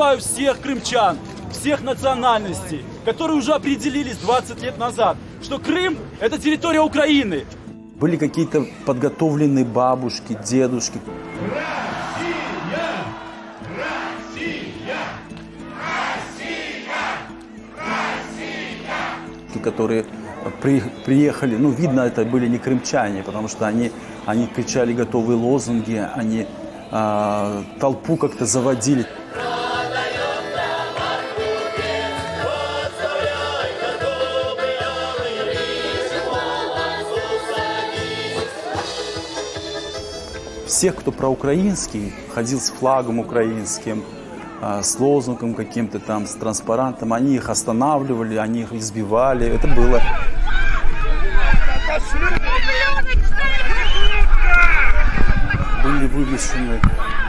Призываю всех крымчан, всех национальностей, которые уже определились 20 лет назад, что Крым – это территория Украины. Были какие-то подготовленные бабушки, дедушки. которые при, приехали, ну, видно, это были не крымчане, потому что они, они кричали готовые лозунги, они э, толпу как-то заводили. Всех, кто проукраинский, ходил с флагом украинским, а, с лозунгом каким-то там, с транспарантом, они их останавливали, они их избивали. Это было... Были вывешены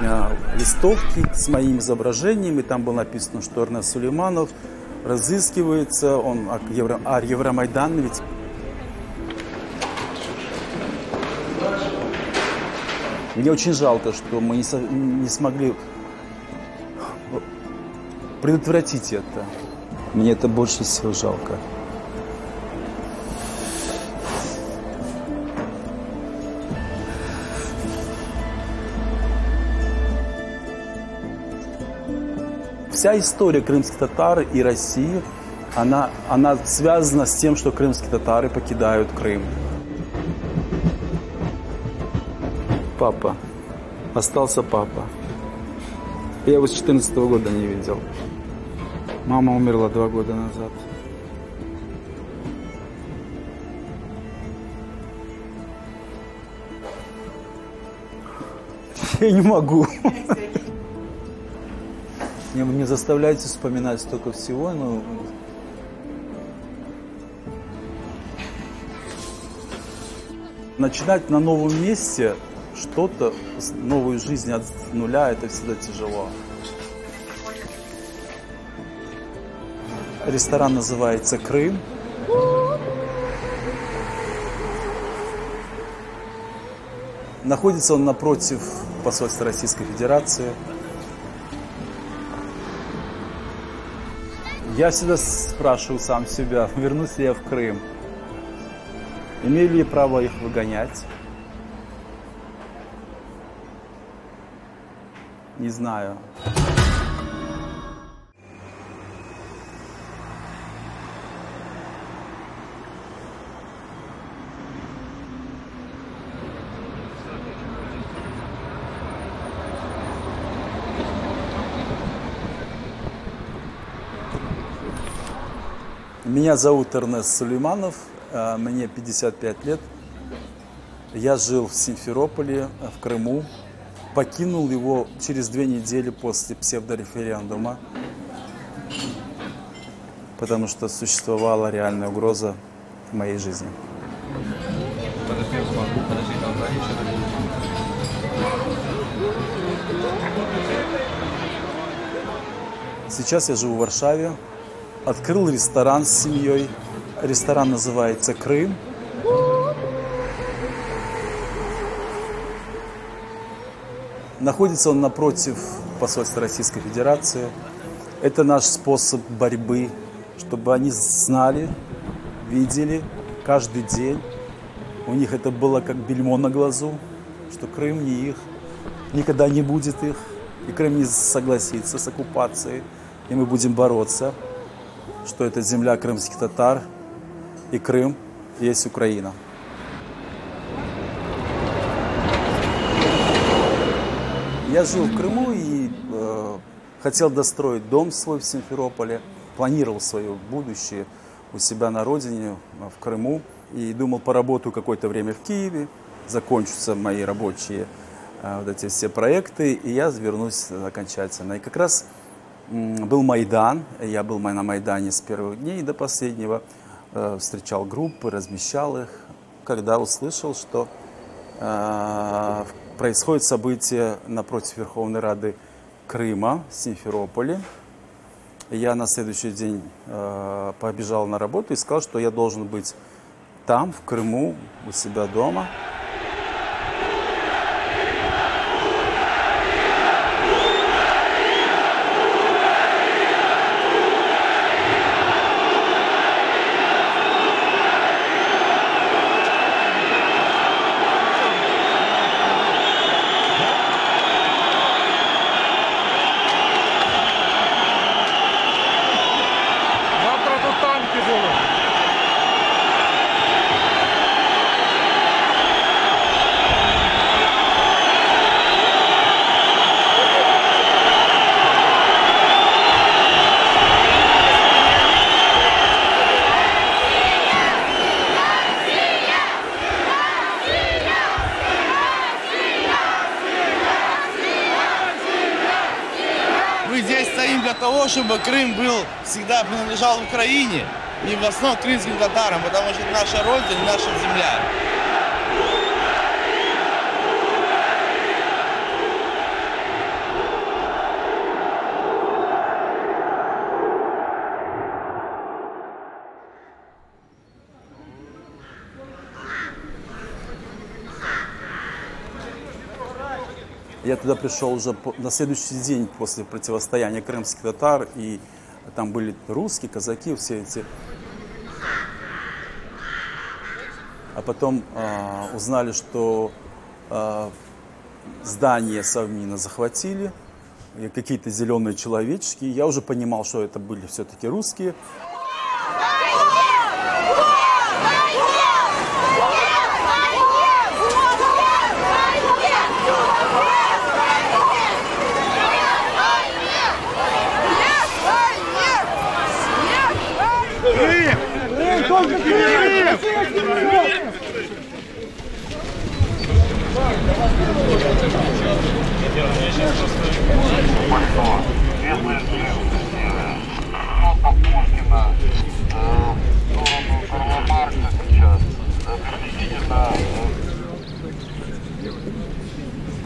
а, листовки с моим изображением, и там было написано, что Эрнест Сулейманов разыскивается, он а, Евро, а Евромайдан ведь Мне очень жалко, что мы не, со, не смогли предотвратить это. Мне это больше всего жалко. Вся история крымских татар и России, она, она связана с тем, что крымские татары покидают Крым. Папа. Остался папа. Я его с 14 -го года не видел. Мама умерла два года назад. Я не могу. Не, мне заставляете вспоминать столько всего, но... Начинать на новом месте что-то, новую жизнь от нуля, это всегда тяжело. Ресторан называется «Крым». Находится он напротив посольства Российской Федерации. Я всегда спрашиваю сам себя, вернусь ли я в Крым. Имею ли я право их выгонять? Не знаю. Меня зовут Эрнест Сулейманов, э, мне 55 лет. Я жил в Симферополе, э, в Крыму. Покинул его через две недели после псевдореферендума, потому что существовала реальная угроза моей жизни. Сейчас я живу в Варшаве, открыл ресторан с семьей. Ресторан называется «Крым». Находится он напротив посольства Российской Федерации. Это наш способ борьбы, чтобы они знали, видели каждый день. У них это было как бельмо на глазу, что Крым не их, никогда не будет их. И Крым не согласится с оккупацией, и мы будем бороться что это земля крымских татар, и Крым есть Украина. Я жил в Крыму и э, хотел достроить дом свой в Симферополе, планировал свое будущее у себя на родине, в Крыму, и думал, поработаю какое-то время в Киеве, закончатся мои рабочие э, вот эти все проекты, и я вернусь окончательно. И как раз был Майдан, я был на Майдане с первых дней до последнего, э, встречал группы, размещал их, когда услышал, что э, происходит событие напротив Верховной Рады Крыма, Симферополе. Я на следующий день э, побежал на работу и сказал, что я должен быть там, в Крыму, у себя дома. Для того, чтобы Крым был всегда принадлежал Украине и в основном крымским татарам, потому что это наша родина, наша земля. Я туда пришел уже на следующий день после противостояния крымских татар, и там были русские, казаки, все эти. А потом э, узнали, что э, здание Совмина захватили, какие-то зеленые человечки. Я уже понимал, что это были все-таки русские.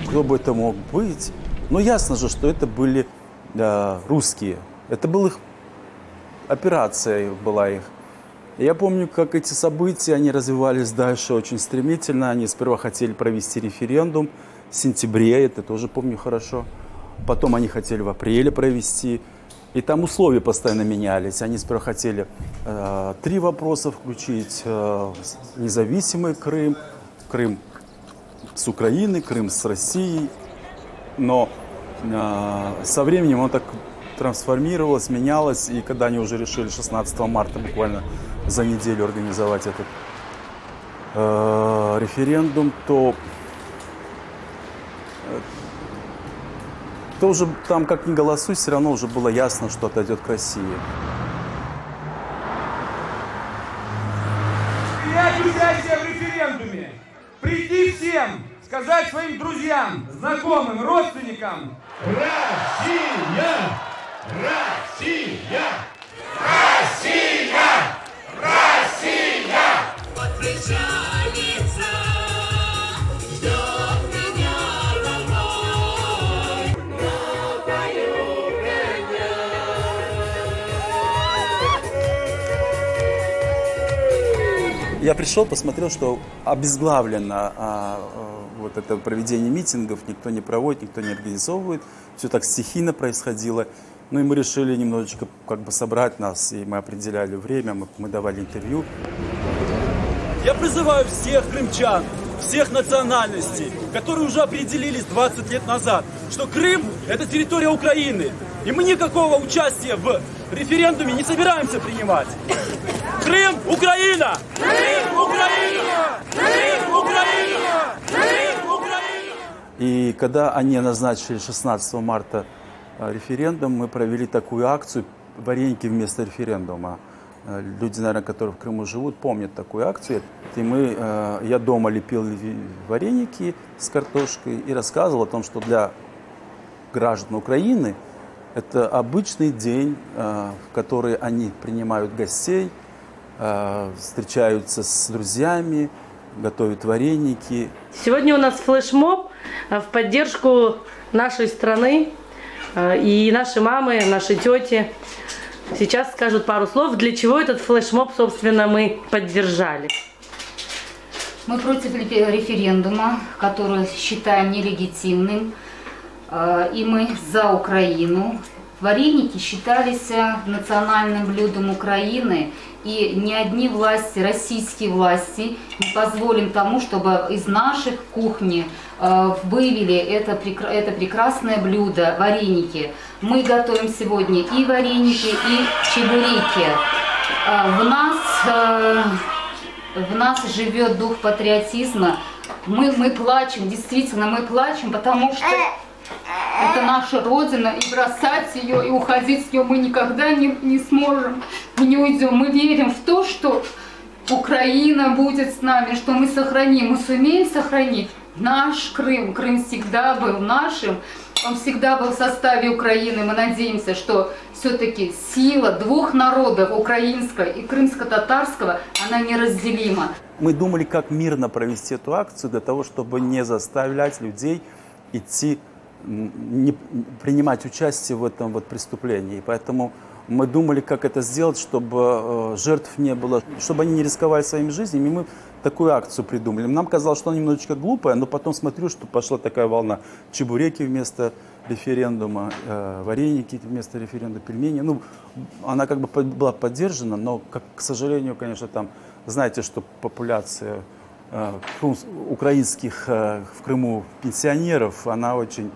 Кто бы это мог быть? Ну, ясно же, что это были э, русские. Это была их операция была их. Я помню, как эти события, они развивались дальше очень стремительно. Они сперва хотели провести референдум сентябре, это тоже помню хорошо. Потом они хотели в апреле провести. И там условия постоянно менялись. Они сперва хотели э, три вопроса включить. Э, независимый Крым, Крым с Украины, Крым с Россией. Но э, со временем он так трансформировалось, менялось. И когда они уже решили 16 марта буквально за неделю организовать этот э, референдум, то то уже там как ни голосуй, все равно уже было ясно, что отойдет к России. принять участие в референдуме, прийти всем, сказать своим друзьям, знакомым, родственникам. Россия! Россия! Печалится, ждет Я пришел, посмотрел, что обезглавлено а, а, вот это проведение митингов, никто не проводит, никто не организовывает, все так стихийно происходило. Ну и мы решили немножечко как бы собрать нас, и мы определяли время, мы, мы давали интервью. Я призываю всех крымчан, всех национальностей, которые уже определились 20 лет назад, что Крым – это территория Украины. И мы никакого участия в референдуме не собираемся принимать. Крым – Украина! Крым – Украина! Крым – Украина! Крым – Украина! И когда они назначили 16 марта э, референдум, мы провели такую акцию «Вареники вместо референдума». Э, Люди, наверное, которые в Крыму живут, помнят такую акцию. И мы, э, я дома лепил вареники с картошкой и рассказывал о том, что для граждан Украины это обычный день, в который они принимают гостей, встречаются с друзьями, готовят вареники, Сегодня у нас флешмоб э, в поддержку нашей страны. Э, И наши мамы, наши тети сейчас скажут пару слов, для чего этот флешмоб, собственно, мы поддержали. Мы против рефе- референдума, который считаем нелегитимным, Э, и мы за Украину. Вареники считались национальным блюдом Украины, и ни одни власти, российские власти, не позволим тому, чтобы из наших кухни э, вывели это, это прекрасное блюдо, вареники. Мы готовим сегодня и вареники, и чебуреки. Э, В нас э, в нас живет дух патриотизма. Мы, мы плачем, действительно, мы плачем, потому что это наша Родина, и бросать ее, и уходить с нее мы никогда не, не сможем, мы не уйдем. Мы верим в то, что Украина будет с нами, что мы сохраним, мы сумеем сохранить наш Крым. Крым всегда был нашим. Он всегда был в составе Украины. Мы надеемся, что все-таки сила двух народов, украинского и крымско-татарского, она неразделима. Мы думали, как мирно провести эту акцию для того, чтобы не заставлять людей идти, не, принимать участие в этом вот преступлении. Поэтому мы думали, как это сделать, чтобы э, жертв не было, чтобы они не рисковали своими жизнями. И мы такую акцию придумали. Нам казалось, что она немножечко глупая, но потом смотрю, что пошла такая волна. Чебуреки вместо референдума, э, вареники вместо референдума, пельмени. Ну, она как бы была поддержана, но, как, к сожалению, конечно, там, знаете, что популяция э, украинских в Крыму пенсионеров, она очень,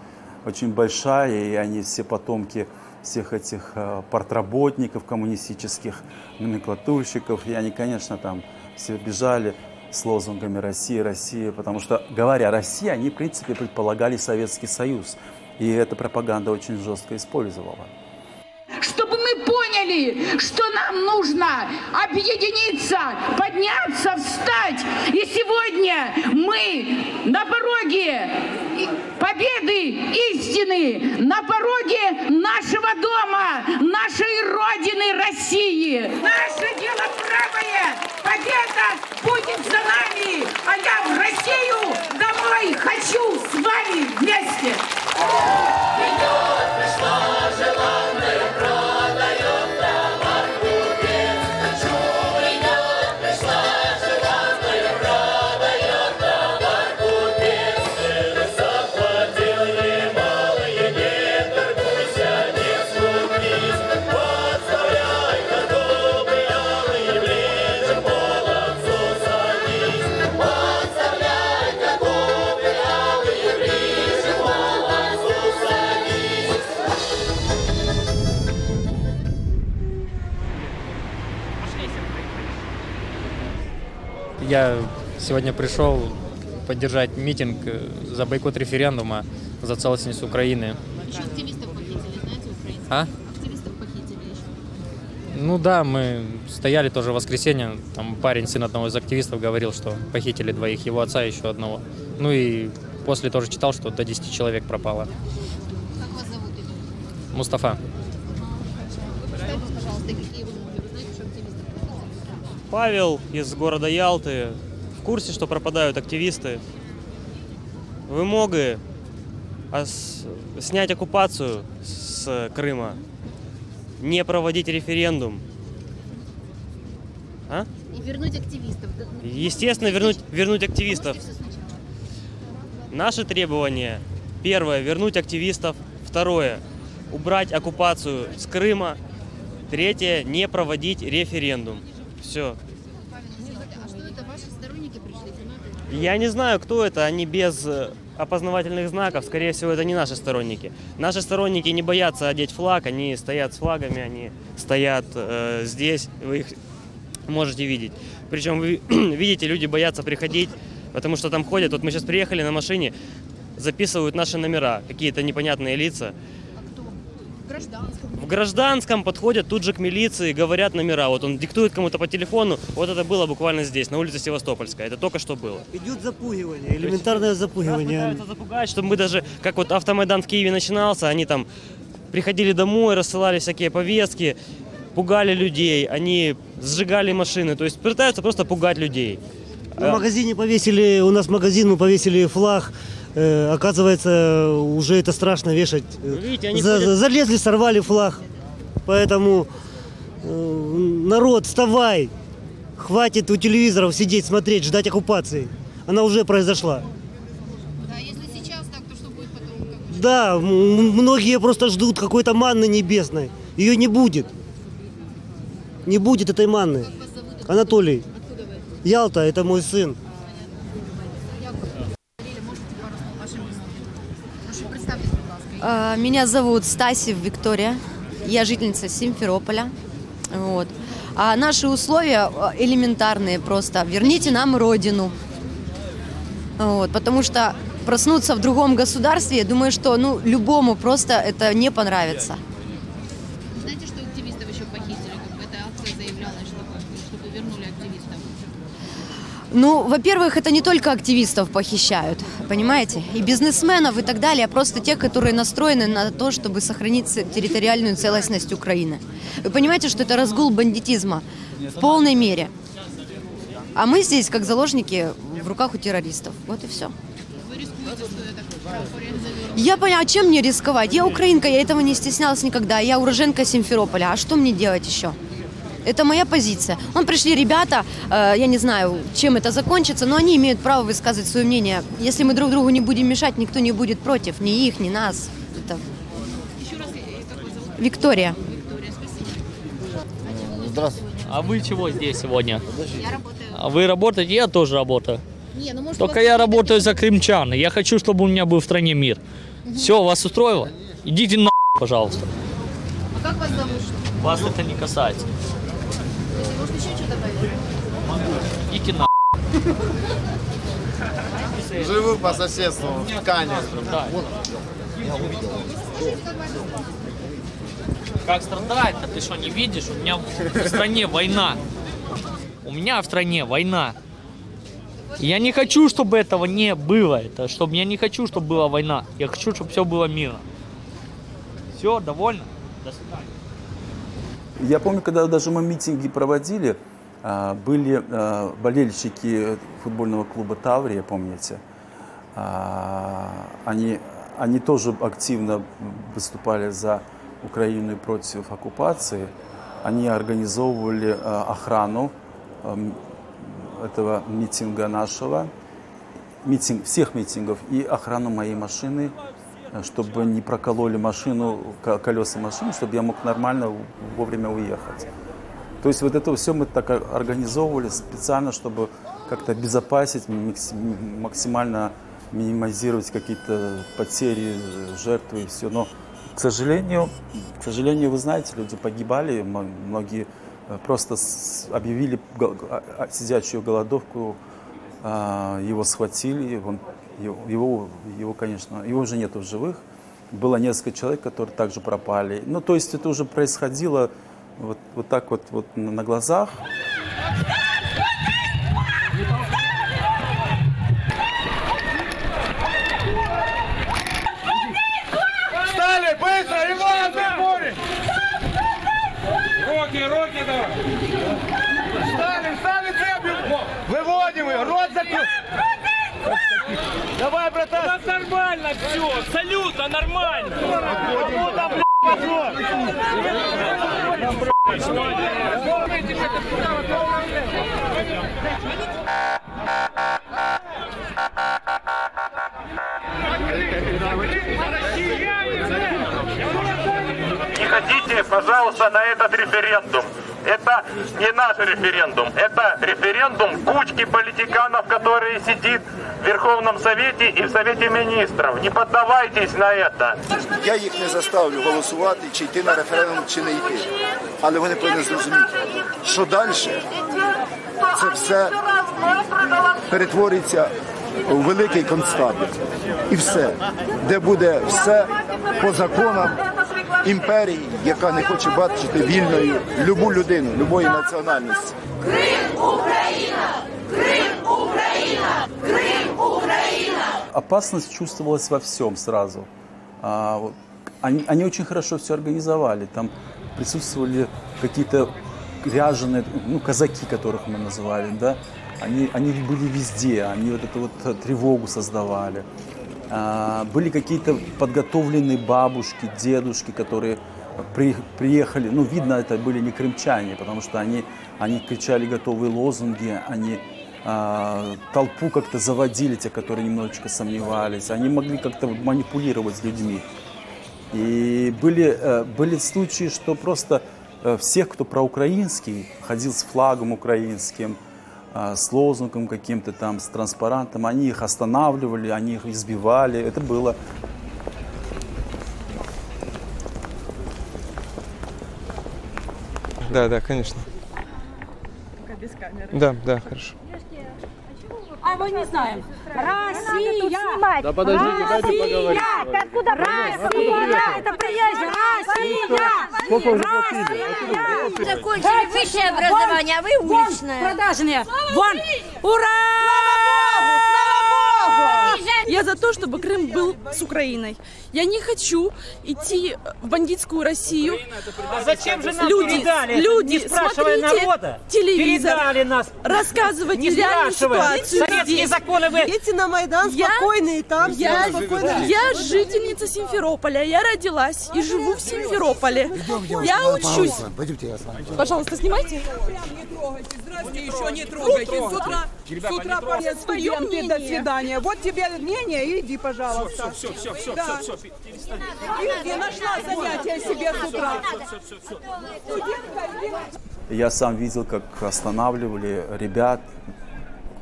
очень большая, и они все потомки всех этих э, портработников коммунистических, номенклатурщиков, и они, конечно, там все бежали с лозунгами «Россия, Россия», потому что, говоря «Россия», они, в принципе, предполагали Советский Союз, и эта пропаганда очень жестко использовала. чтобы мы поняли, что нам нужно объединиться, подняться, встать. И сегодня мы на пороге победы истины, на пороге нашего дома, нашей Родины России. Наше дело правое, победа будет за нами, а я в Россию домой хочу с вами вместе. Я сегодня пришел поддержать митинг за бойкот референдума за целостность Украины. Активистов похитили, знаете, украинцев? А? Активистов похитили еще. Ну да, мы стояли тоже в воскресенье. Там парень, сын одного из активистов, говорил, что похитили двоих, его отца еще одного. Ну и после тоже читал, что до 10 человек пропало. Как вас зовут? Мустафа. Представьтесь, пожалуйста, какие вы Павел из города Ялты. В курсе, что пропадают активисты. Вымогы а с- снять оккупацию с Крыма. Не проводить референдум. А? И вернуть активистов. Ну, Естественно, вернуть, вернуть активистов. Наши требования. Первое, вернуть активистов. Второе, убрать оккупацию с Крыма. Третье, не проводить референдум. Все. А что это, ваши сторонники пришли? фанаты? Я не знаю, кто это, они без э, опознавательных знаков, скорее всего, это не наши сторонники. Наши сторонники не боятся одеть флаг, они стоят с флагами, они стоят э, здесь, вы их можете видеть. Причем вы видите, люди боятся приходить, потому что там ходят, вот мы сейчас приехали на машине, записывают наши номера, какие-то непонятные лица. В гражданском. В гражданском подходят тут же к милиции, говорят номера. Вот он диктует кому-то по телефону. Вот это было буквально здесь, на улице Севастопольская. Это только что было. Идет запугивание, элементарное запугивание. Нас пытаются запугать, чтобы мы даже, как вот автомайдан в Киеве начинался, они там приходили домой, рассылали всякие повестки, пугали людей, они сжигали машины. То есть пытаются просто пугать людей. В магазине повесили, у нас магазин, мы повесили флаг. Э, оказывается, уже это страшно вешать. Э, видите, они За- ходят- за- Залезли, сорвали флаг. Поэтому э, народ, вставай. Хватит у телевизоров сидеть, смотреть, ждать оккупации. Она уже произошла. Да, если сейчас так, то что будет потом? Как бы? Да, м- многие просто ждут какой-то манны небесной. Ее не будет. Не будет этой манны. Как вас зовут? Анатолий. Ялта, это мой сын. А, Меня зовут Стасев Виктория. Я жительница Симферополя. Вот. А наши условия а, элементарные просто. Верните нам родину. Вот. Потому что проснуться в другом государстве, я думаю, что ну, любому просто это не понравится. Ну, во-первых, это не только активистов похищают, понимаете, и бизнесменов и так далее, а просто тех, которые настроены на то, чтобы сохранить территориальную целостность Украины. Вы понимаете, что это разгул бандитизма в полной мере. А мы здесь, как заложники, в руках у террористов. Вот и все. Я поняла, чем мне рисковать? Я украинка, я этого не стеснялась никогда. Я уроженка Симферополя. А что мне делать еще? Это моя позиция. Вон пришли ребята, э, я не знаю, чем это закончится, но они имеют право высказывать свое мнение. Если мы друг другу не будем мешать, никто не будет против, ни их, ни нас. Это... Виктория. Здравствуйте. А вы чего здесь сегодня? А вы работаете? Я тоже работаю. Не, ну может Только я работаю за крымчан. Я хочу, чтобы у меня был в стране мир. Все, вас устроило? Идите на пожалуйста. А как вас зовут? Вас это не касается. Может еще что добавить? Идите на Живу по соседству в Ткане. Как страдает-то? Ты что, не видишь? У меня в стране война. У меня в стране война. И Я не хочу, чтобы этого не было. Это, чтобы я не хочу, чтобы была война. Я хочу, чтобы все было мирно. Все, довольно? До свидания. Я помню, когда даже мы митинги проводили, а, были а, болельщики футбольного клуба Таврия, помните? А, Они, они тоже активно выступали за Украину и против оккупации. Они организовывали охрану ам, этого митинга нашего, митинг, всех митингов и охрану моей машины, э, чтобы не прокололи машину, ко- колеса машины, чтобы я мог нормально вовремя уехать. То есть вот это все мы так организовывали специально, чтобы как-то обезопасить, макси- максимально минимизировать какие-то потери, жертвы и все. Но, к сожалению, к сожалению, вы знаете, люди погибали, многие э, просто объявили а- а- сидячую голодовку, а, его схватили, он, его, его, конечно, его уже нету в живых. Было несколько человек, которые также пропали. Ну, то есть это уже происходило вот, вот так вот, вот на глазах. Встали, быстро, Иван, Зимборин! Руки, руки давай! Встали, встали, цепью! Выводим ее, рот закрыл! Давай, братан! У нас нормально все, абсолютно нормально! Свобода, блядь, Не ходите, пожалуйста, на этот референдум. Это не наш референдум. Это референдум кучки политиканов, которые сидит в Верховном Совете и в Совете Министров. Не поддавайтесь на это. Я їх не заставлю голосувати, чи йти на референдум, чи не йти. Але вони повинні зрозуміти, що далі це все перетвориться у великий концтабір. І все, де буде все по законам імперії, яка не хоче бачити вільною любу людину, любої національності. Опасность чувствовалась во всем сразу. А, вот они, они очень хорошо все организовали. Там присутствовали какие-то ряженые, ну, казаки, которых мы называли, да. Они, они были везде, они вот эту вот э, тревогу создавали. А, были какие-то подготовленные бабушки, дедушки, которые при- приехали, ну, видно, это были не крымчане, потому что они, они кричали готовые лозунги, они а, толпу как-то заводили, те, которые немножечко сомневались, они могли как-то манипулировать людьми. И были, э, были случаи, что просто э, всех, кто проукраинский, ходил с флагом украинским, с лозунгом каким-то там, с транспарантом, они их останавливали, они их избивали. Это было. Да, да, конечно. Пока без камеры. Да, да, хорошо. А мы не знаем. Россия! Да подождите, дайте поговорить. Ты откуда Россия! Это приезжий! Россия! Платили? Закончили высшее образование, а вы уличное. Продажные. Вон! Ура! Я за то, чтобы Крым был с Украиной. Я не хочу идти в бандитскую Россию. А зачем же нам люди, передали, люди, не спрашивая смотрите народа? телевизор, Передали нас. рассказывайте Не реальную ситуацию Советские законы вы- Едьте на Майдан и там я, спокойно. я жительница Симферополя. Я родилась и живу в Симферополе. Я учусь. Пойдемте, я с вами. Пожалуйста, снимайте. Здравствуйте, еще не трогайте. С утра, с утра не трогайте. студенты, до свидания. Вот тебе мнение, иди, пожалуйста. Все, все, все, Да. все, все, перестань. Иди, нашла занятие себе с утра. Я сам видел, как останавливали ребят,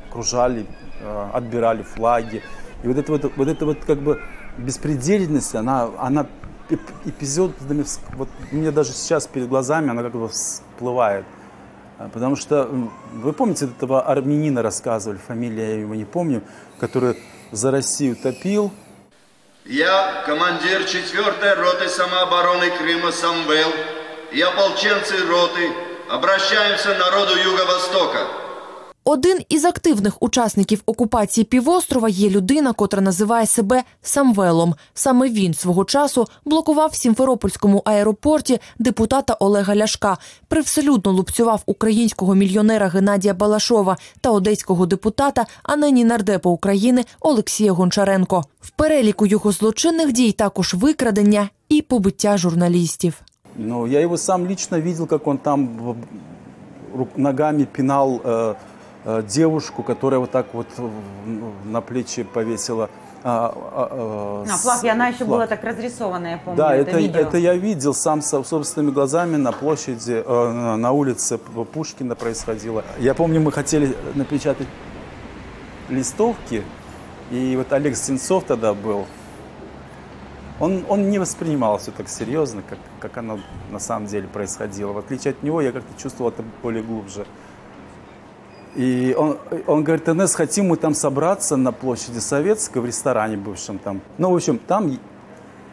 окружали, э, отбирали флаги. И вот это вот, вот, это вот как бы беспредельность, она, она эп- эпизодами, вс- вот у меня даже сейчас перед глазами она как бы всплывает. А, Потому что, вы помните, этого армянина рассказывали, фамилия я его не помню, который за Россию топил, Я командир 4-й роты самообороны Крыма Самвел. И ополченцы роты. Обращаемся народу Юго-Востока. Один із активних учасників окупації півострова є людина, котра називає себе Самвелом. Саме він свого часу блокував в Сімферопольському аеропорті депутата Олега Ляшка, привселюдно лупцював українського мільйонера Геннадія Балашова та одеського депутата, а нині нардепа України Олексія Гончаренко. В переліку його злочинних дій також викрадення і побиття журналістів. Ну, я его сам лично видел, как он там ногами э, э, девушку, которая вот так вот э, на плечи повесила. а, а, э, А, флаг, и она еще флаг. была так разрисована, я помню, Да, это, это, видео. это я видел сам со- собственными глазами на площади, э, на- улице Пушкина происходило. Я помню, мы хотели напечатать листовки, и вот Олег Сенцов тогда был. Он, он не воспринимал все так серьезно, как, как оно на самом деле происходило. В отличие от него, я как-то чувствовал это более глубже. И он, он говорит, Энесс, хотим мы там собраться на площади Советской, в ресторане бывшем там. Ну, в общем, там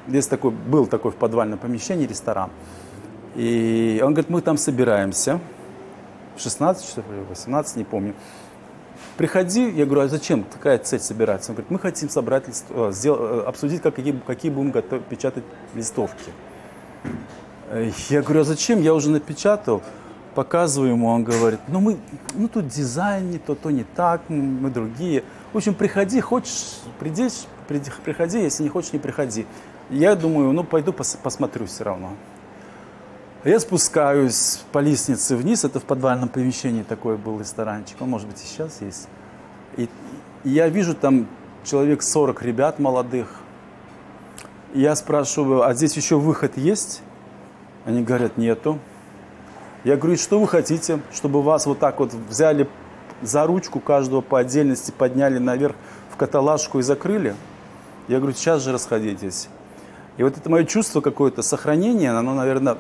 есть такой, был такой в подвальном помещении ресторан. И он говорит, мы там собираемся. В 16 часов или 18, не помню. Приходи, я говорю, а зачем, какая цель собираться? Он говорит, мы хотим собрать, лист- э, сдел- э, обсудить, как, какие, какие будем готов- печатать листовки. Э, Я говорю, а зачем? Я уже напечатал. Показываю ему, он говорит, ну мы, ну тут дизайн не то, то не так, мы другие. В общем, приходи, хочешь, приди, приди- приходи, если не хочешь, не приходи. Я думаю, ну пойду пос- посмотрю все равно. Я спускаюсь по лестнице вниз, это в подвальном помещении такой был ресторанчик, он может быть и сейчас есть. И, и я вижу там человек 40 ребят молодых. Я спрашиваю, а здесь еще выход есть? Они говорят, нету. Я говорю, «И что вы хотите, чтобы вас вот так вот взяли за ручку каждого по отдельности, подняли наверх в каталажку и закрыли? Я говорю, сейчас же расходитесь. И вот это мое чувство какое-то сохранения, оно, наверное,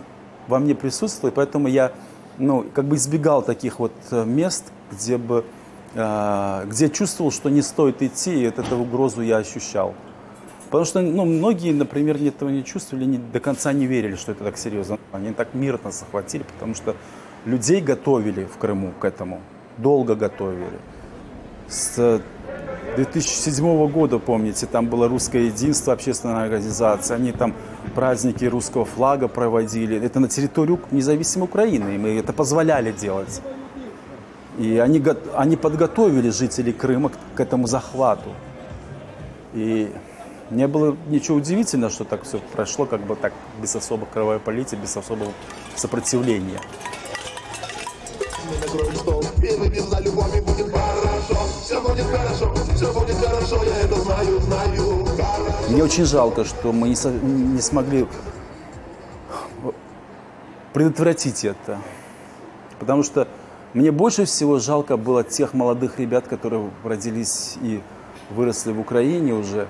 во мне присутствовало, поэтому я, ну, как бы избегал таких вот э, мест, где бы, э, где чувствовал, что не стоит идти, и вот эту угрозу я ощущал. Потому что, ну, многие, например, этого не чувствовали, не, до конца не верили, что это так серьезно. Они так мирно захватили, потому что людей готовили в Крыму к этому, долго готовили. С 2007 года, помните, там было русское единство, общественная организация, они там праздники русского флага проводили. Это на территории независимой Украины, и мы это позволяли делать. И они, они подготовили жителей Крыма к этому захвату. И не было ничего удивительного, что так все прошло, как бы так, без особой кровопролития, без особого сопротивления. Мне очень жалко, что мы не, со- не смогли предотвратить это. Потому что мне больше всего жалко было тех молодых ребят, которые родились и выросли в Украине уже.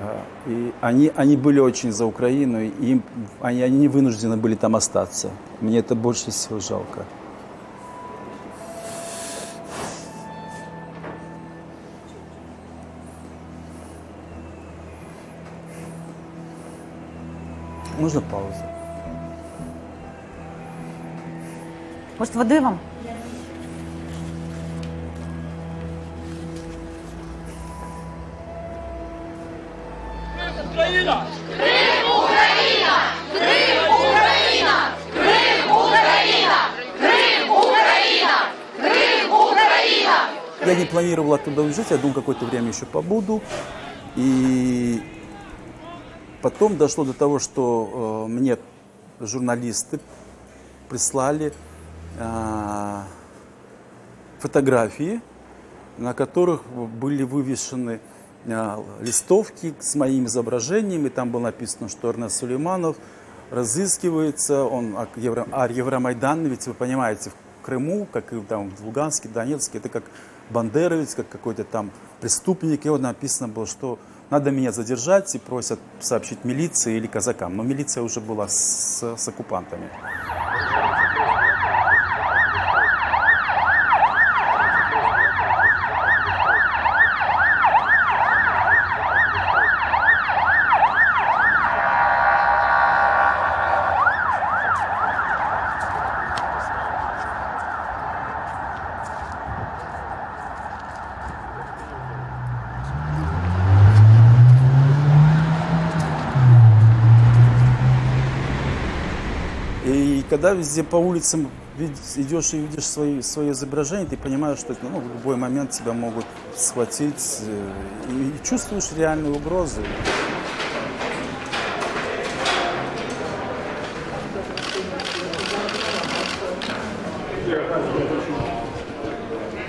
А, и они, они были очень за Украину, и им, они, они не вынуждены были там остаться. Мне это больше всего жалко. Можно паузу? Может, воды вам? Планировал оттуда уезжать, я думал, какое-то время еще побуду. И потом дошло до того, что э, мне журналисты прислали э, фотографии, на которых были вывешены э, листовки с моим изображением, и там было написано, что Эрнест Сулейманов разыскивается, он а, Евро, а Евромайдан, ведь вы понимаете, в Крыму, как и там в Луганске, Донецке, это как бандеровец, как какой-то там преступник, и вот написано было, что надо меня задержать и просят сообщить милиции или казакам. Но милиция уже была с, с оккупантами. И когда везде по улицам идешь и видишь свои, свое изображение, ты понимаешь, что ну, в любой момент тебя могут схватить э, и, и чувствуешь реальные угрозы.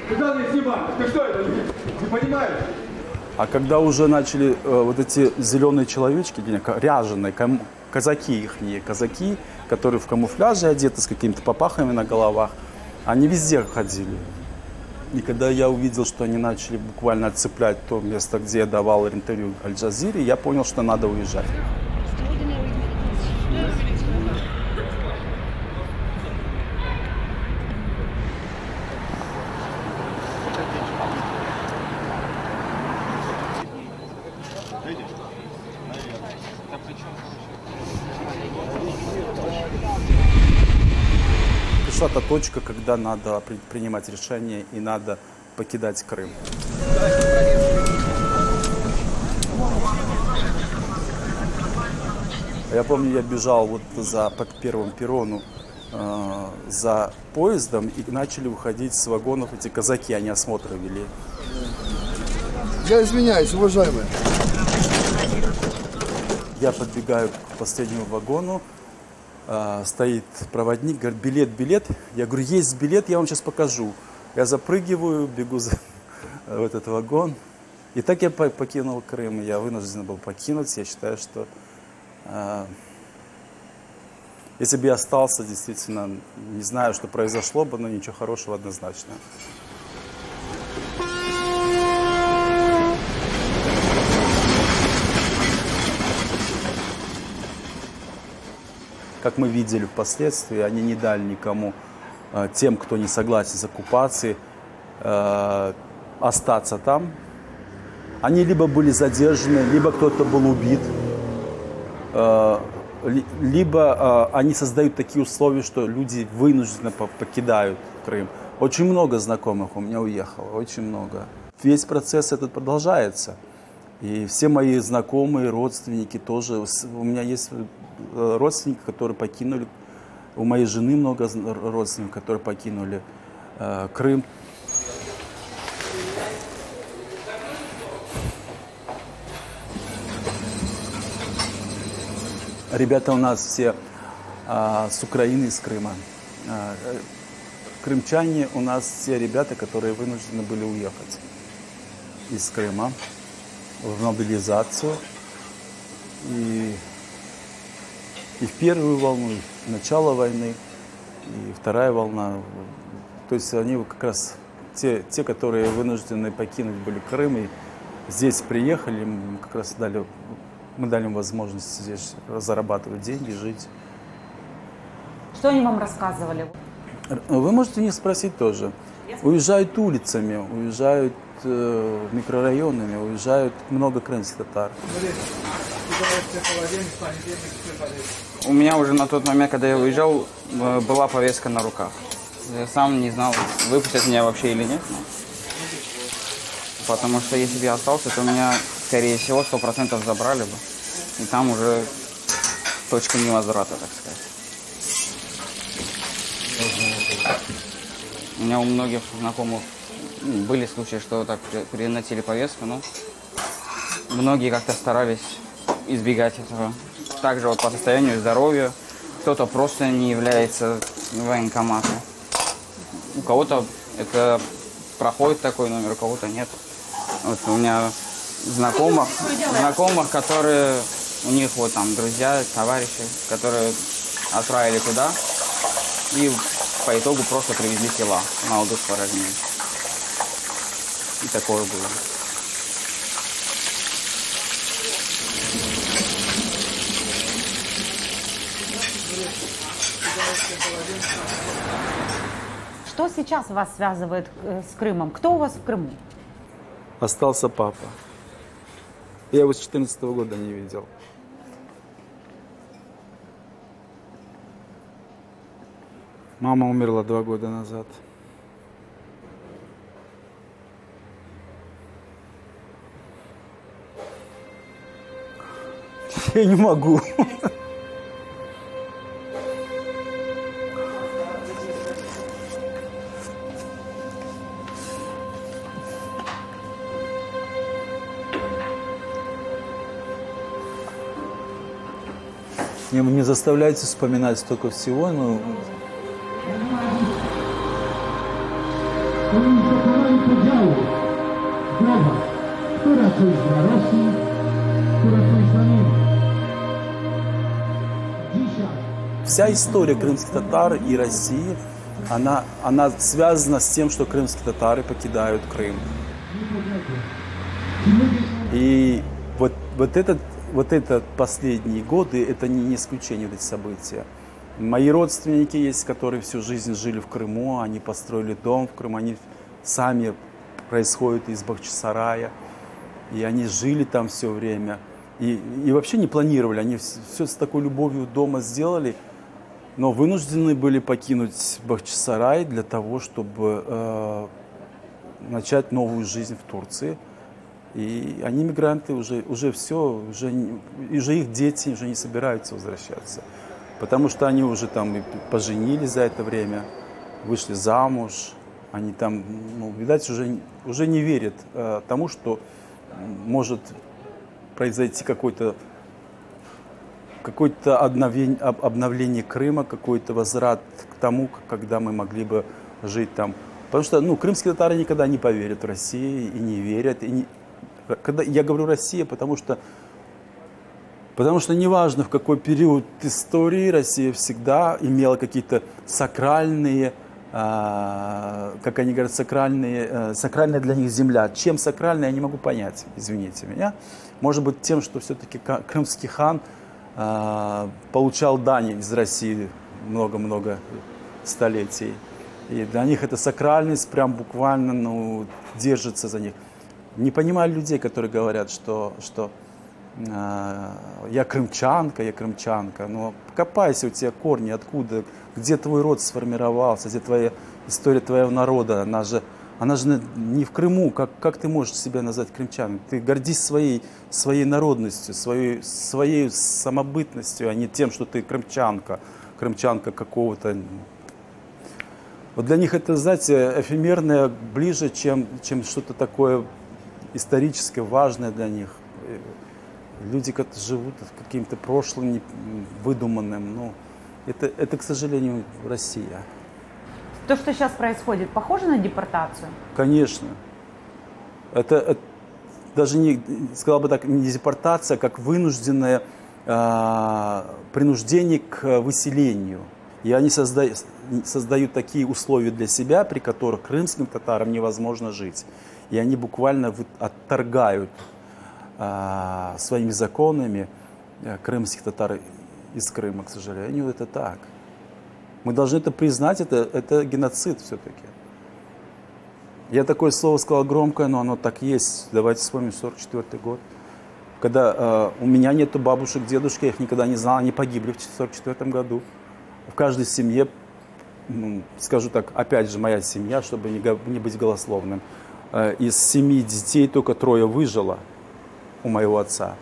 Ты что это? Не, не понимаешь? А когда уже начали э, вот эти зеленые человечки, не, ряженые, казаки их, казаки, которые в камуфляже одеты с какими-то попахами на головах, они везде ходили. И когда я увидел, что они начали буквально отцеплять то место, где я давал интервью Аль-Джазире, я понял, что надо уезжать. Точка, когда надо при- принимать решение и надо покидать Крым. Я помню, я бежал вот за, по первому перрону э, за поездом, и начали выходить с вагонов эти казаки, они осмотры вели. Я извиняюсь, уважаемые. Я подбегаю к последнему вагону, стоит проводник, говорит, билет, билет. Я говорю, есть билет, я вам сейчас покажу. Я запрыгиваю, бегу за, в этот вагон. И так я по- покинул Крым. Я вынужден был покинуть. Я считаю, что а, если бы я остался, действительно, не знаю, что произошло бы, но ничего хорошего однозначно. Как мы видели впоследствии, они не дали никому, э, тем, кто не согласен с оккупацией, э, остаться там. Они либо были задержаны, либо кто-то был убит, э, ли- либо они создают такие условия, что люди вынужденно по- покидают Крым. Очень много знакомых у меня уехало, очень много. Весь процесс этот продолжается. И все мои знакомые, родственники тоже. У меня есть родственники, которые покинули. У моей жены много родственников, которые покинули э, Крым. Ребята у нас все а, с Украины, из Крыма. А, э, крымчане у нас все ребята, которые вынуждены были уехать из Крыма в мобилизацию. И, и в первую волну, и в начало войны, и вторая волна. То есть они как раз те, те, которые вынуждены покинуть были Крым и здесь приехали, мы как раз дали, мы дали им возможность здесь зарабатывать деньги, жить. Что они вам рассказывали? Вы можете не спросить тоже. Уезжают улицами, уезжают э, микрорайонами, уезжают много крымских татар. У меня уже на тот момент, когда я уезжал, э, была повестка на руках. Я сам не знал, выпустят меня вообще или нет. но- Потому что если бы я остался, то меня, скорее всего, сто процентов забрали бы. И там уже точка невозврата, так сказать. У меня у многих знакомых м, были случаи, что так при- переносили повестку, но многие как-то старались избегать этого. Также вот по состоянию здоровья кто-то просто не является военкоматом. У кого-то это проходит такой номер, у кого-то нет. Вот у меня знакомых, знакомых, которые у них вот там друзья, товарищи, которые отправили туда и по итогу просто привезли тела молодых парней. И такое было. Что сейчас вас связывает э, с Крымом? Кто у вас в Крыму? Остался папа. Я его с 14 года не видел. Мама умерла два года назад. Я не могу. Не, не заставляйте вспоминать столько всего, но Niemiec. вся история крымских татар и России, она, она связана с тем, что крымские татары покидают Крым. И вот, вот, этот, вот этот последние годы, это не, не исключение, вот эти события. Мои родственники есть, которые всю жизнь жили в Крыму, они построили дом в Крыму, они сами происходят из Бахчисарая, и они жили там все время. И, и вообще не планировали, они все с такой любовью дома сделали, но вынуждены были покинуть Бахчисарай для того, чтобы э, начать новую жизнь в Турции. И они мигранты уже, уже все, уже, уже их дети уже не собираются возвращаться. Потому что они уже там и поженились за это время, вышли замуж, они там, ну, видать, уже, уже не верят э, тому, что может произойти какой-то какое-то обновление, об- обновление Крыма, какой-то возврат к тому, когда мы могли бы жить там. Потому что ну, крымские татары никогда не поверят в Россию и не верят. И не... Когда я говорю Россия, потому что Потому что неважно, в какой период истории Россия всегда имела какие-то сакральные, а, как они говорят, сакральные, э, сакральная для них земля. Чем сакральная, я не могу понять, извините меня. Может быть, тем, что все-таки крымский хан а, получал дани из России много-много столетий. И для них это сакральность прям буквально ну, держится за них. Не понимаю людей, которые говорят, что, что а, я крымчанка, я крымчанка. Но копайся, у тебя корни, откуда, где твой род сформировался, где твоя история твоего народа. Она же, она же не в Крыму. Как, как ты можешь себя назвать крымчаном? Ты гордись своей, своей народностью, своей, своей самобытностью, а не тем, что ты крымчанка, крымчанка какого-то. Вот для них это, знаете, эфемерное ближе, чем, чем что-то такое историческое, важное для них. Э, Люди как-то живут каким-то прошлым выдуманным. Ну, это, это, к сожалению, Россия. То, что сейчас происходит, похоже на депортацию? Конечно. Это, это даже не, сказал бы так, не депортация, как вынужденное а, принуждение к выселению. И они созда- создают такие условия для себя, при которых крымским татарам невозможно жить. И они буквально отторгают а, своими законами э, крымских татар из Крыма, к сожалению, это так. Мы должны это признать, это, это геноцид все-таки. Я такое слово сказал громкое, но оно так есть. Давайте вспомним 44 год. когда э, у меня нету бабушек, дедушек, я их никогда не знал, они погибли в 1944 году. В каждой семье, ну, скажу так, опять же, моя семья, чтобы не, не быть голословным, из семи детей только трое выжило у моего отца.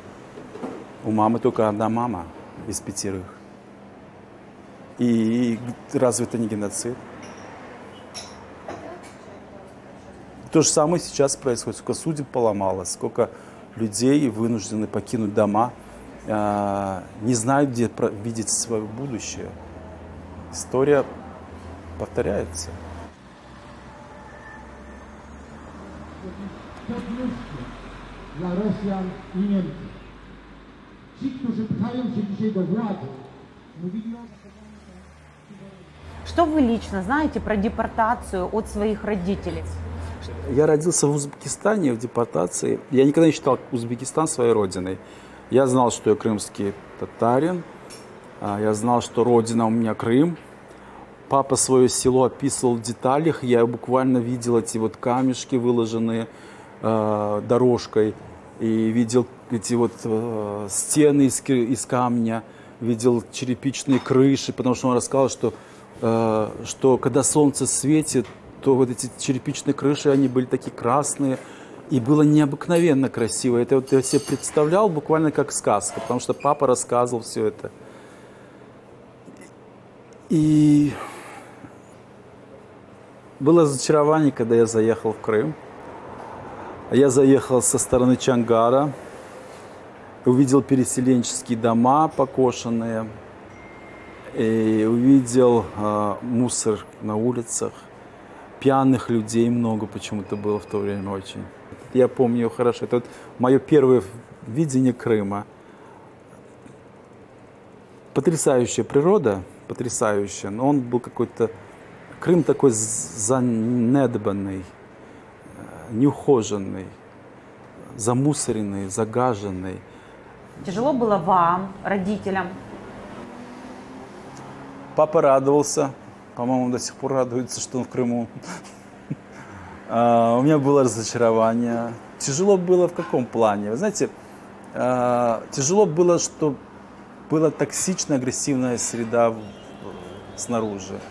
У мамы только одна мама из пятерых. И разве это не геноцид? То же самое сейчас происходит. Сколько судеб поломалось, сколько людей вынуждены покинуть дома, э, не знают, где видеть свое будущее. История повторяется. Podnieście dla Rosjan i Niemców. Ci, którzy pchają się dzisiaj do władzy, mówili o Что вы лично знаете про депортацию от своих родителей? Я родился в Узбекистане, в депортации. Я никогда не считал Узбекистан своей родиной. Я знал, что я крымский татарин. а, Я знал, что родина у меня Крым. Папа свое село описывал в деталях. Я буквально видел эти вот камешки, выложенные э, дорожкой. И видел эти вот э, стены из, из камня. Видел черепичные крыши, потому что он рассказал, что, э, что когда солнце светит, то вот эти черепичные крыши, они были такие красные. И было необыкновенно красиво. Это вот я себе представлял буквально как сказка, потому что папа рассказывал все это. И было разочарование, когда я заехал в Крым. Я заехал со стороны Чангара, увидел переселенческие дома покошенные, и увидел э, мусор на улицах, пьяных людей много почему-то было в то время очень. Я помню хорошо. Это вот мое первое видение Крыма. Потрясающая природа, потрясающая, но он был какой-то... Крым такой занедбанный, неухоженный, замусоренный, загаженный. Тяжело было вам, родителям? Папа радовался, по-моему, до сих пор радуется, что он в Крыму. А, У меня было разочарование. Тяжело было в каком плане? Вы знаете, а, тяжело было, что была токсичная, агрессивная среда снаружи.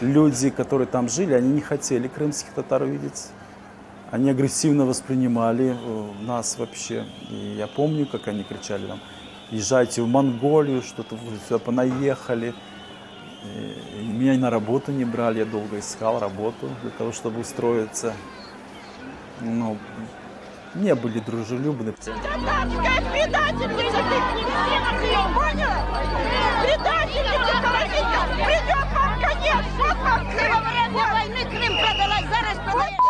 Люди, которые там жили, они не хотели крымских татар увидеть. Они агрессивно воспринимали э, нас вообще. И я помню, как они кричали нам, езжайте в Монголию, что-то сюда понаехали. И меня на работу не брали, я долго искал работу для того, чтобы устроиться. Ну, не были дружелюбны. Татарская предательница, ты ним всем прием, понял? Предательница, колонистка, вот вам Крым. Во время войны Крым продалась, зараз продает.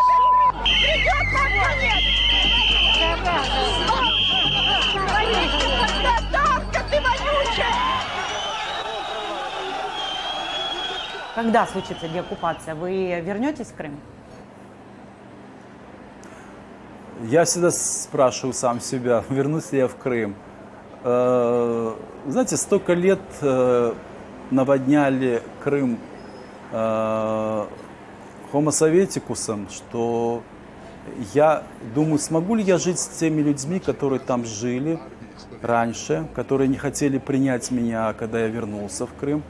Придет конец. Татарка, ты вонючая. Когда случится деоккупация? Вы вернетесь в Крым? Я всегда спрашиваю сам себя, вернусь ли я в Крым. Э, Знаете, столько лет э, наводняли Крым Homo советикусом, что я думаю, смогу ли я жить с теми людьми, которые там жили раньше, которые не хотели принять меня, когда я вернулся в Крым,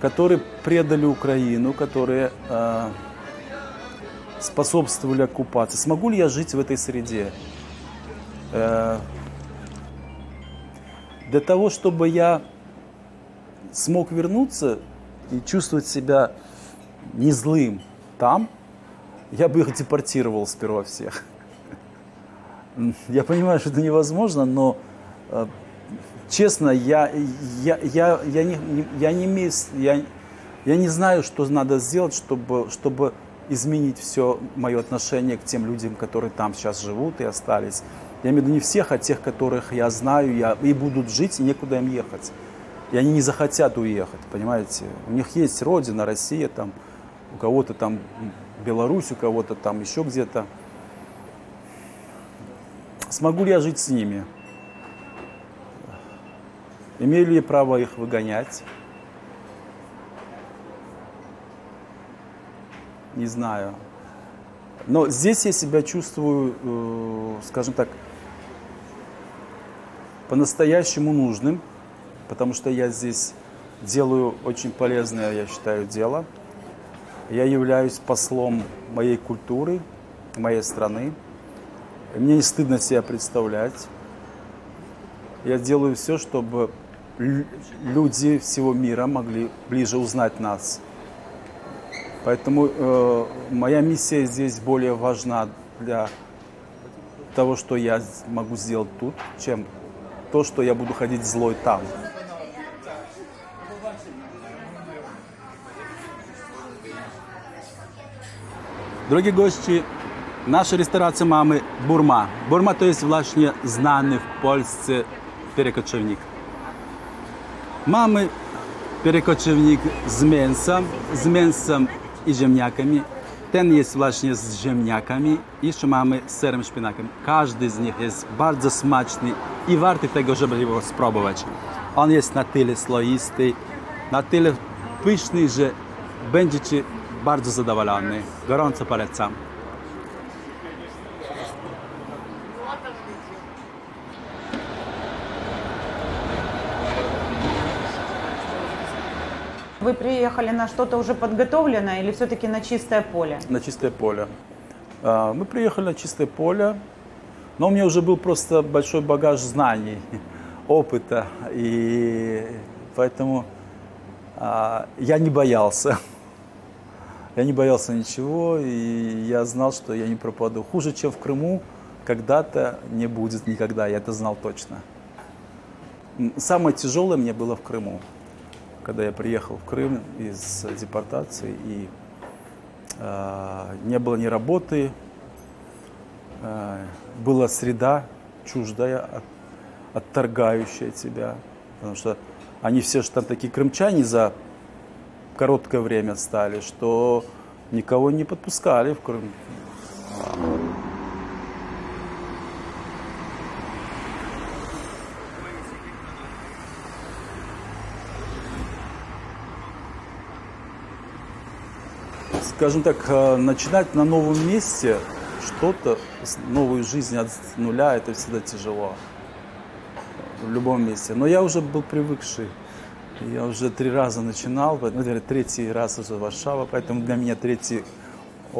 которые предали Украину, которые э, способствовали оккупации. Смогу ли я жить в этой среде? Э, Для того, чтобы я смог вернуться и чувствовать себя не злым там, я бы их депортировал сперва всех. Я понимаю, что это невозможно, но э, честно, я, я, я, я, не, я не имею, я, я не знаю, что надо сделать, чтобы, чтобы изменить все мое отношение к тем людям, которые там сейчас живут и остались. Я имею в виду не всех, а тех, которых я знаю, я, и будут жить, и некуда им ехать. И они не захотят уехать, понимаете? У них есть родина, Россия, там, у кого-то там Беларусь, у кого-то там еще где-то. Смогу ли я жить с ними? Имею ли я право их выгонять? Не знаю. Но здесь я себя чувствую, э, скажем так, по-настоящему нужным, потому что я здесь делаю очень полезное, я считаю, дело. Я являюсь послом моей культуры, моей страны. Мне не стыдно себя представлять. Я делаю все, чтобы люди всего мира могли ближе узнать нас. Поэтому э, моя миссия здесь более важна для того, что я могу сделать тут, чем то, что я буду ходить злой там. Drogie gości, nasza restauracja mamy Burma. Burma to jest właśnie znany w Polsce perekoczownik. Mamy perekoczownik z mięsem, z mięsem i ziemniakami. Ten jest właśnie z ziemniakami. Jeszcze mamy z serem szpinakiem. Każdy z nich jest bardzo smaczny i warty tego, żeby go spróbować. On jest na tyle sloisty, na tyle pyszny, że będziecie bardzo zadowolony. Gorąco polecam. Вы приехали на что-то уже подготовленное или все-таки на чистое поле? На чистое поле. А, Мы приехали на чистое поле, но у меня уже был просто большой багаж знаний, опыта, и поэтому а, я не боялся. Я не боялся ничего, и я знал, что я не пропаду. Хуже, чем в Крыму, когда-то не будет никогда, я это знал точно. Самое тяжелое мне было в Крыму, когда я приехал в Крым из депортации, и э, не было ни работы, э, была среда чуждая, от- отторгающая тебя, потому что они все же там такие крымчане за короткое время стали, что никого не подпускали в Крым. Скажем так, э, начинать на новом месте что-то, новую жизнь от нуля, это всегда тяжело. В любом месте. Но я уже был привыкший. Я уже три раза начинал, ну, наверное, третий раз уже Варшава, поэтому для меня третий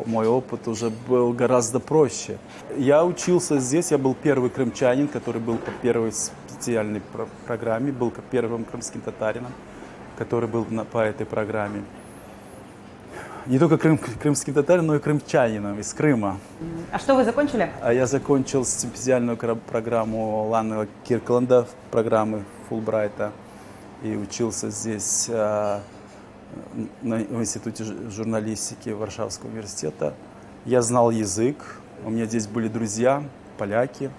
мой опыт уже был гораздо проще. Я учился здесь, я был первый крымчанин, который был по первой специальной про- программе, был первым крымским татарином, который был на- по этой программе. Не только крым, крымским татарином, но и крымчанином из Крыма. А что вы закончили? А я закончил стипендиальную кра- программу Ланнела Киркланда, программы Фулбрайта, и учился здесь а, на, Институте жу- журналистики Варшавского университета. Я знал язык, у меня здесь были друзья, поляки,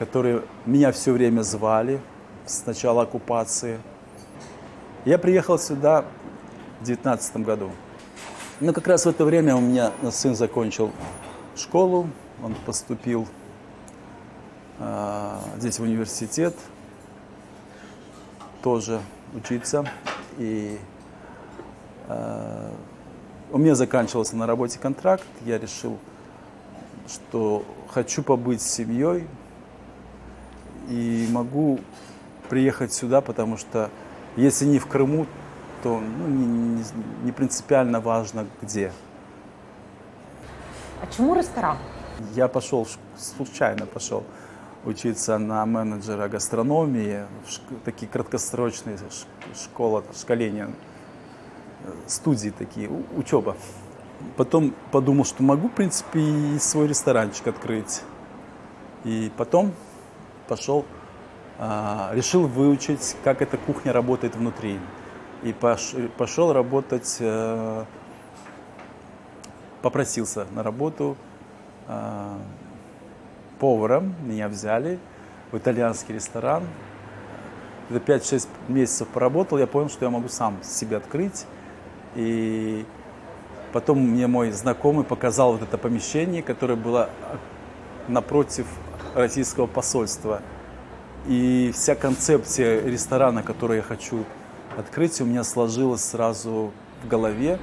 которые меня все время звали с начала оккупации. Я приехал сюда в 2019 году. Ну, как раз в это время у меня сын закончил школу, он поступил а, здесь в университет тоже учиться. И а, у меня заканчивался на работе контракт, я решил, что хочу побыть с семьей и могу приехать сюда, потому что если не в Крыму, то ну, не, не- не принципиально важно где. А чему ресторан? Я пошел, случайно пошел учиться на менеджера гастрономии, такие краткосрочные школа, школения, э, студии такие, учеба. Потом подумал, что могу, в принципе, и свой ресторанчик открыть. И потом пошел, а, решил выучить, как эта кухня работает внутри. И пош- пошел работать, э, попросился на работу а, поваром. Меня взяли в итальянский ресторан. За 5-6 месяцев поработал, я понял, что я могу сам себе открыть. И потом мне мой знакомый показал вот это помещение, которое было напротив российского посольства. И вся концепция ресторана, который я хочу открыть, у меня сложилась сразу в голове.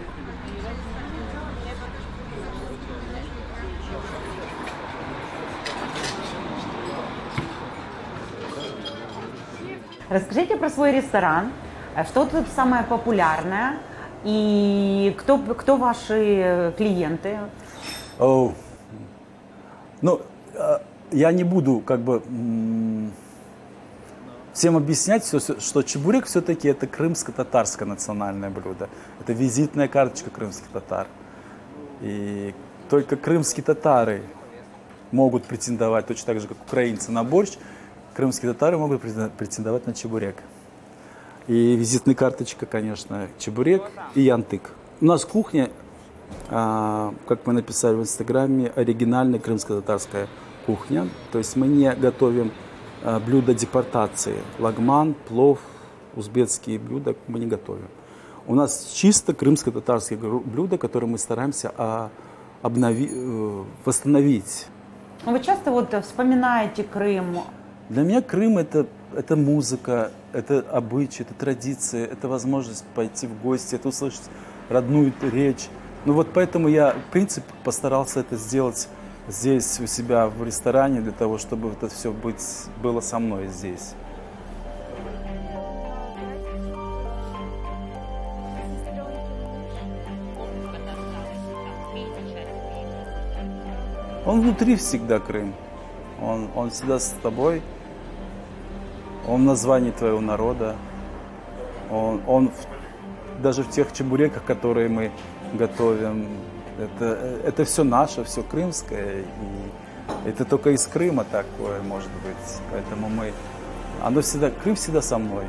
Расскажите про свой ресторан. Э, Что тут самое популярное? И кто, кто ваши клиенты? О, ну, э, я не буду как бы всем объяснять, все, что чебурек все-таки это крымско-татарское национальное блюдо. Это визитная карточка крымских татар. И только крымские татары могут претендовать, точно так же, как украинцы, на борщ. Крымские татары могут претен- претендовать на чебурек. И визитная карточка, конечно, чебурек и янтык. У нас кухня, а, как мы написали в Инстаграме, оригинальная крымско-татарская кухня. То есть мы не готовим а, блюда депортации. Лагман, плов, узбекские блюда мы не готовим. У нас чисто крымско-татарские блюда, которые мы стараемся а, обнови- э, восстановить. Ну, Вы часто вот вспоминаете Крым. Для меня Крым это, это музыка, это обычаи, это традиции, это возможность пойти в гости, это услышать родную речь. Ну вот поэтому я, в принципе, постарался это сделать здесь у себя в ресторане, для того, чтобы это все быть, было со мной здесь. Он внутри всегда Крым. Он, он всегда с тобой. Он в названии твоего народа. Он, он в- даже в тех чебуреках, которые мы готовим. Это, это все наше, все крымское. И это только из Крыма такое может быть. Поэтому мы... Оно всегда... Крым всегда со мной.